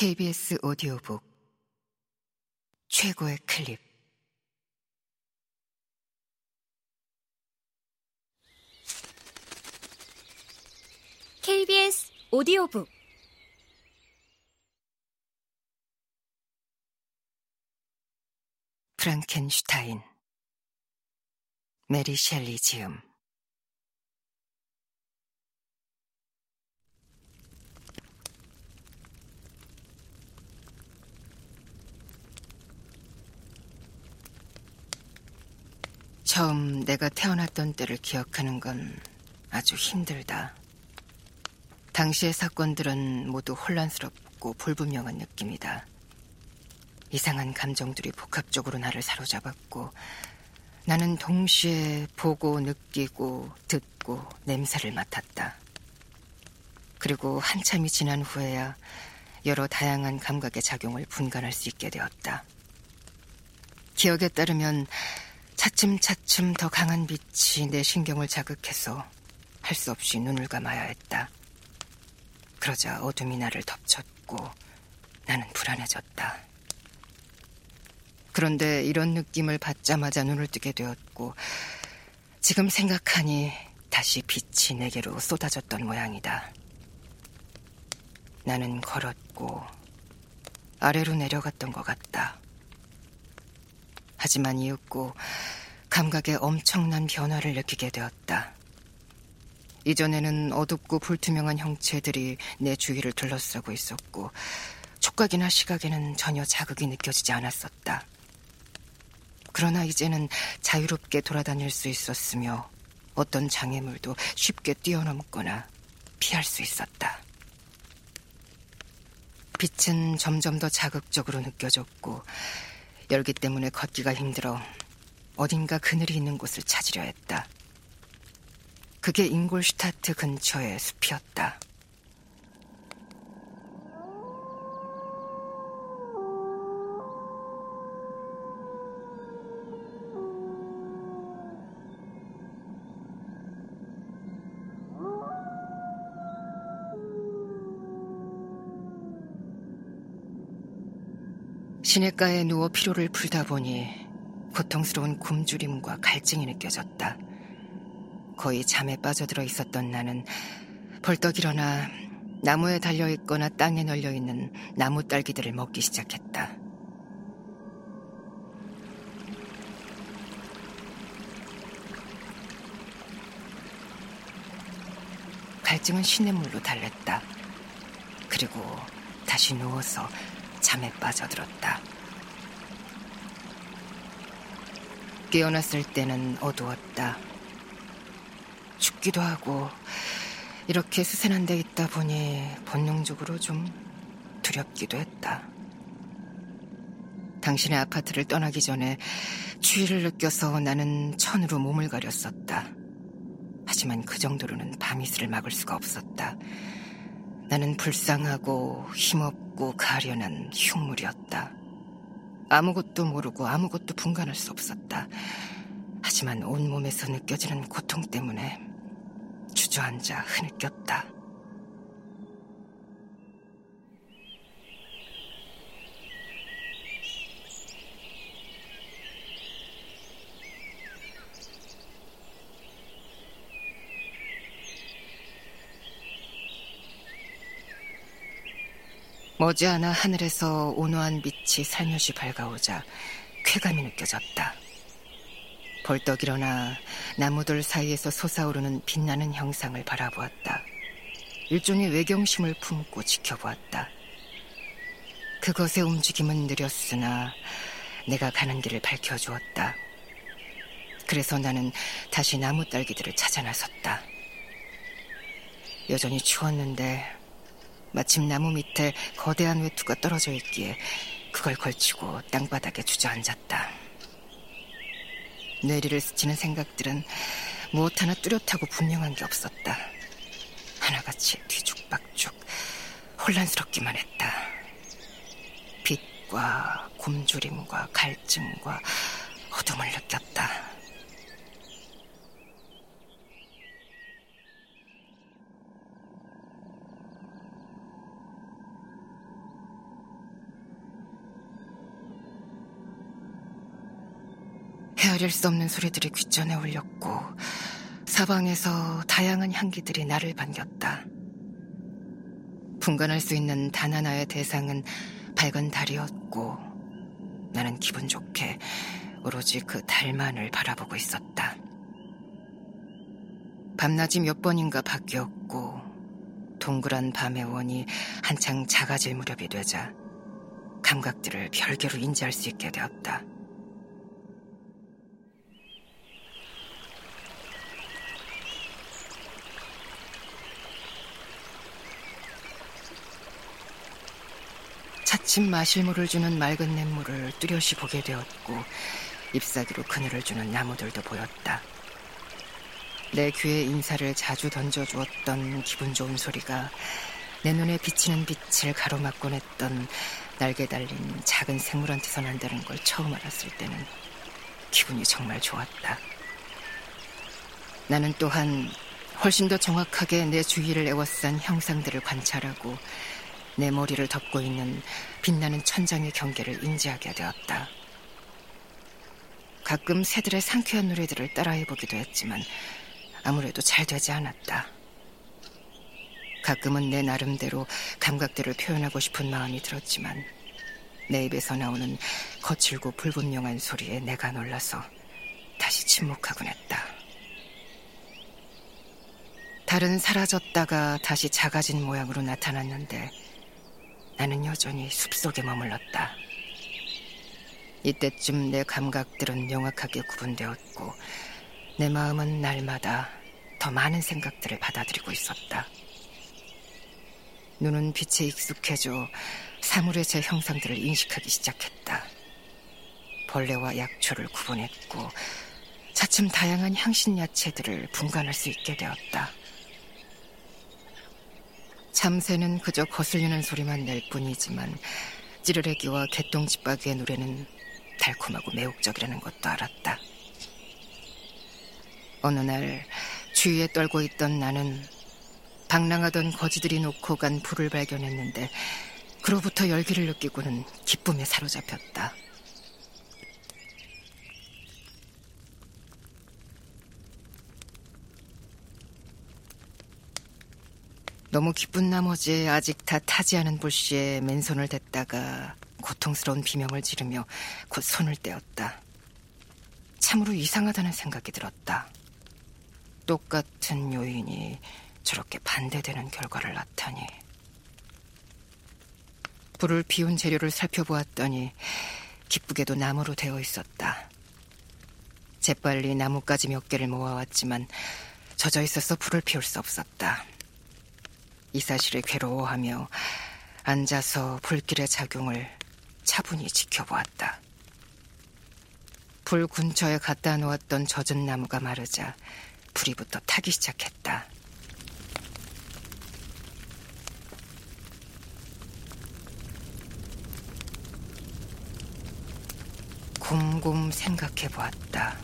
KBS 오디오북 최고의 클립. KBS 오디오북. 프랑켄슈타인 메리 셸리 지음 처음 내가 태어났던 때를 기억하는 건 아주 힘들다. 당시의 사건들은 모두 혼란스럽고 불분명한 느낌이다. 이상한 감정들이 복합적으로 나를 사로잡았고 나는 동시에 보고 느끼고 듣고 냄새를 맡았다. 그리고 한참이 지난 후에야 여러 다양한 감각의 작용을 분간할 수 있게 되었다. 기억에 따르면 차츰 차츰 더 강한 빛이 내 신경을 자극해서 할 수 없이 눈을 감아야 했다. 그러자 어둠이 나를 덮쳤고 나는 불안해졌다. 그런데 이런 느낌을 받자마자 눈을 뜨게 되었고 지금 생각하니 다시 빛이 내게로 쏟아졌던 모양이다. 나는 걸었고 아래로 내려갔던 것 같다. 하지만 이윽고 감각에 엄청난 변화를 느끼게 되었다. 이전에는 어둡고 불투명한 형체들이 내 주위를 둘러싸고 있었고 촉각이나 시각에는 전혀 자극이 느껴지지 않았었다. 그러나 이제는 자유롭게 돌아다닐 수 있었으며 어떤 장애물도 쉽게 뛰어넘거나 피할 수 있었다. 빛은 점점 더 자극적으로 느껴졌고 열기 때문에 걷기가 힘들어 어딘가 그늘이 있는 곳을 찾으려 했다. 그게 잉골슈타트 근처의 숲이었다. 시냇가에 누워 피로를 풀다 보니 고통스러운 굶주림과 갈증이 느껴졌다. 거의 잠에 빠져들어 있었던 나는 벌떡 일어나 나무에 달려 있거나 땅에 널려 있는 나무 딸기들을 먹기 시작했다. 갈증은 시냇물로 달랬다. 그리고 다시 누워서 잠에 빠져들었다. 깨어났을 때는 어두웠다. 춥기도 하고 이렇게 스산한 데 있다 보니 본능적으로 좀 두렵기도 했다. 당신의 아파트를 떠나기 전에 추위를 느껴서 나는 천으로 몸을 가렸었다. 하지만 그 정도로는 밤이슬을 막을 수가 없었다. 나는 불쌍하고 힘없고 가련한 흉물이었다. 아무것도 모르고 아무것도 분간할 수 없었다. 하지만 온몸에서 느껴지는 고통 때문에 주저앉아 흐느꼈다. 머지않아 하늘에서 온화한 빛이 살며시 밝아오자 쾌감이 느껴졌다. 벌떡 일어나 나무들 사이에서 솟아오르는 빛나는 형상을 바라보았다. 일종의 외경심을 품고 지켜보았다. 그것의 움직임은 느렸으나 내가 가는 길을 밝혀주었다. 그래서 나는 다시 나무 딸기들을 찾아 나섰다. 여전히 추웠는데 마침 나무 밑에 거대한 외투가 떨어져 있기에 그걸 걸치고 땅바닥에 주저앉았다. 뇌리를 스치는 생각들은 무엇 하나 뚜렷하고 분명한 게 없었다. 하나같이 뒤죽박죽 혼란스럽기만 했다. 빛과 굶주림과 갈증과 어둠을 느꼈다. 헤아릴 수 없는 소리들이 귓전에 울렸고 사방에서 다양한 향기들이 나를 반겼다. 분간할 수 있는 단 하나의 대상은 밝은 달이었고 나는 기분 좋게 오로지 그 달만을 바라보고 있었다. 밤낮이 몇 번인가 바뀌었고 동그란 밤의 원이 한창 작아질 무렵이 되자 감각들을 별개로 인지할 수 있게 되었다. 차츰 마실물을 주는 맑은 냇물을 뚜렷이 보게 되었고 잎사귀로 그늘을 주는 나무들도 보였다. 내 귀에 인사를 자주 던져주었던 기분 좋은 소리가 내 눈에 비치는 빛을 가로막곤 했던 날개 달린 작은 생물한테서 난다는 걸 처음 알았을 때는 기분이 정말 좋았다. 나는 또한 훨씬 더 정확하게 내 주위를 애워싼 형상들을 관찰하고 내 머리를 덮고 있는 빛나는 천장의 경계를 인지하게 되었다. 가끔 새들의 상쾌한 노래들을 따라해보기도 했지만 아무래도 잘 되지 않았다. 가끔은 내 나름대로 감각들을 표현하고 싶은 마음이 들었지만 내 입에서 나오는 거칠고 불분명한 소리에 내가 놀라서 다시 침묵하곤 했다. 달은 사라졌다가 다시 작아진 모양으로 나타났는데 나는 여전히 숲속에 머물렀다. 이때쯤 내 감각들은 명확하게 구분되었고 내 마음은 날마다 더 많은 생각들을 받아들이고 있었다. 눈은 빛에 익숙해져 사물의 제 형상들을 인식하기 시작했다. 벌레와 약초를 구분했고 차츰 다양한 향신 야채들을 분간할 수 있게 되었다. 참새는 그저 거슬리는 소리만 낼 뿐이지만 찌르레기와 개똥집박이의 노래는 달콤하고 매혹적이라는 것도 알았다. 어느 날 주위에 떨고 있던 나는 방랑하던 거지들이 놓고 간 불을 발견했는데 그로부터 열기를 느끼고는 기쁨에 사로잡혔다. 너무 기쁜 나머지 아직 다 타지 않은 불씨에 맨손을 댔다가 고통스러운 비명을 지르며 곧 손을 떼었다. 참으로 이상하다는 생각이 들었다. 똑같은 요인이 저렇게 반대되는 결과를 낳다니. 불을 피운 재료를 살펴보았더니 기쁘게도 나무로 되어 있었다. 재빨리 나뭇가지 몇 개를 모아왔지만 젖어 있어서 불을 피울 수 없었다. 이 사실에 괴로워하며 앉아서 불길의 작용을 차분히 지켜보았다. 불 근처에 갖다 놓았던 젖은 나무가 마르자 불이 부터 타기 시작했다. 곰곰 생각해 보았다.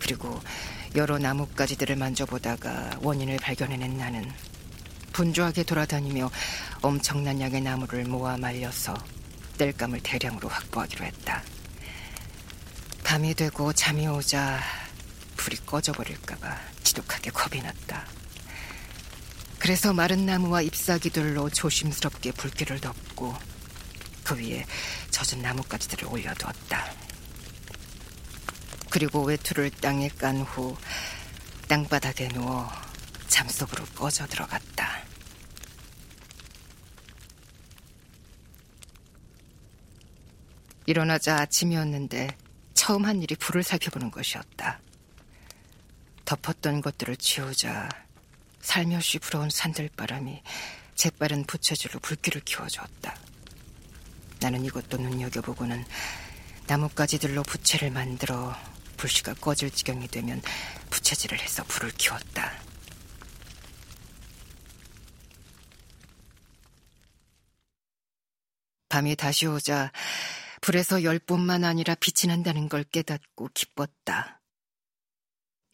그리고 여러 나뭇가지들을 만져보다가 원인을 발견해낸 나는 분주하게 돌아다니며 엄청난 양의 나무를 모아 말려서 땔감을 대량으로 확보하기로 했다. 밤이 되고 잠이 오자 불이 꺼져버릴까봐 지독하게 겁이 났다. 그래서 마른 나무와 잎사귀들로 조심스럽게 불길을 덮고 그 위에 젖은 나뭇가지들을 올려두었다. 그리고 외투를 땅에 깐 후 땅바닥에 누워 잠속으로 꺼져 들어갔다. 일어나자 아침이었는데 처음 한 일이 불을 살펴보는 것이었다. 덮었던 것들을 치우자 살며시 불어온 산들바람이 재빠른 부채질로 불길을 키워주었다. 나는 이것도 눈여겨보고는 나뭇가지들로 부채를 만들어 불씨가 꺼질 지경이 되면 부채질을 해서 불을 키웠다. 밤이 다시 오자 불에서 열뿐만 아니라 빛이 난다는 걸 깨닫고 기뻤다.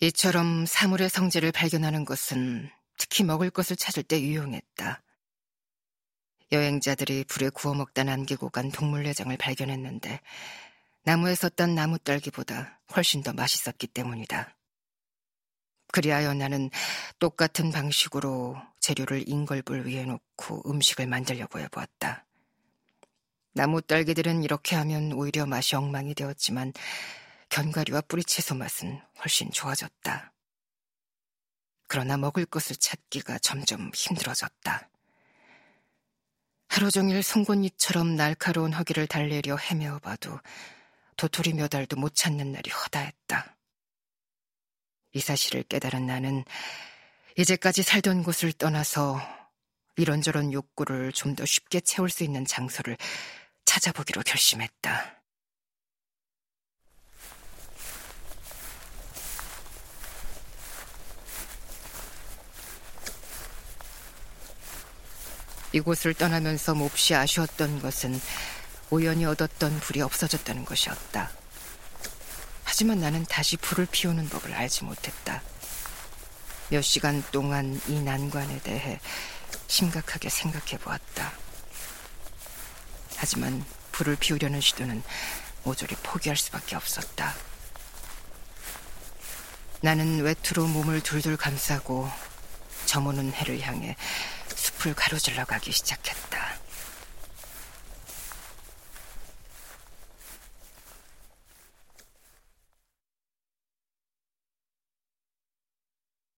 이처럼 사물의 성질을 발견하는 것은 특히 먹을 것을 찾을 때 유용했다. 여행자들이 불에 구워 먹다 남기고 간 동물 내장을 발견했는데 나무에 섰던 나무 딸기보다 훨씬 더 맛있었기 때문이다. 그리하여 나는 똑같은 방식으로 재료를 인걸불 위에 놓고 음식을 만들려고 해보았다. 나무 딸기들은 이렇게 하면 오히려 맛이 엉망이 되었지만 견과류와 뿌리채소 맛은 훨씬 좋아졌다. 그러나 먹을 것을 찾기가 점점 힘들어졌다. 하루 종일 송곳니처럼 날카로운 허기를 달래려 헤매어봐도 도토리 몇 알도 못 찾는 날이 허다했다. 이 사실을 깨달은 나는 이제까지 살던 곳을 떠나서 이런저런 욕구를 좀 더 쉽게 채울 수 있는 장소를 찾아보기로 결심했다. 이곳을 떠나면서 몹시 아쉬웠던 것은 우연히 얻었던 불이 없어졌다는 것이었다. 하지만 나는 다시 불을 피우는 법을 알지 못했다. 몇 시간 동안 이 난관에 대해 심각하게 생각해 보았다. 하지만 불을 피우려는 시도는 모조리 포기할 수밖에 없었다. 나는 외투로 몸을 둘둘 감싸고 저무는 해를 향해 숲을 가로질러 가기 시작했다.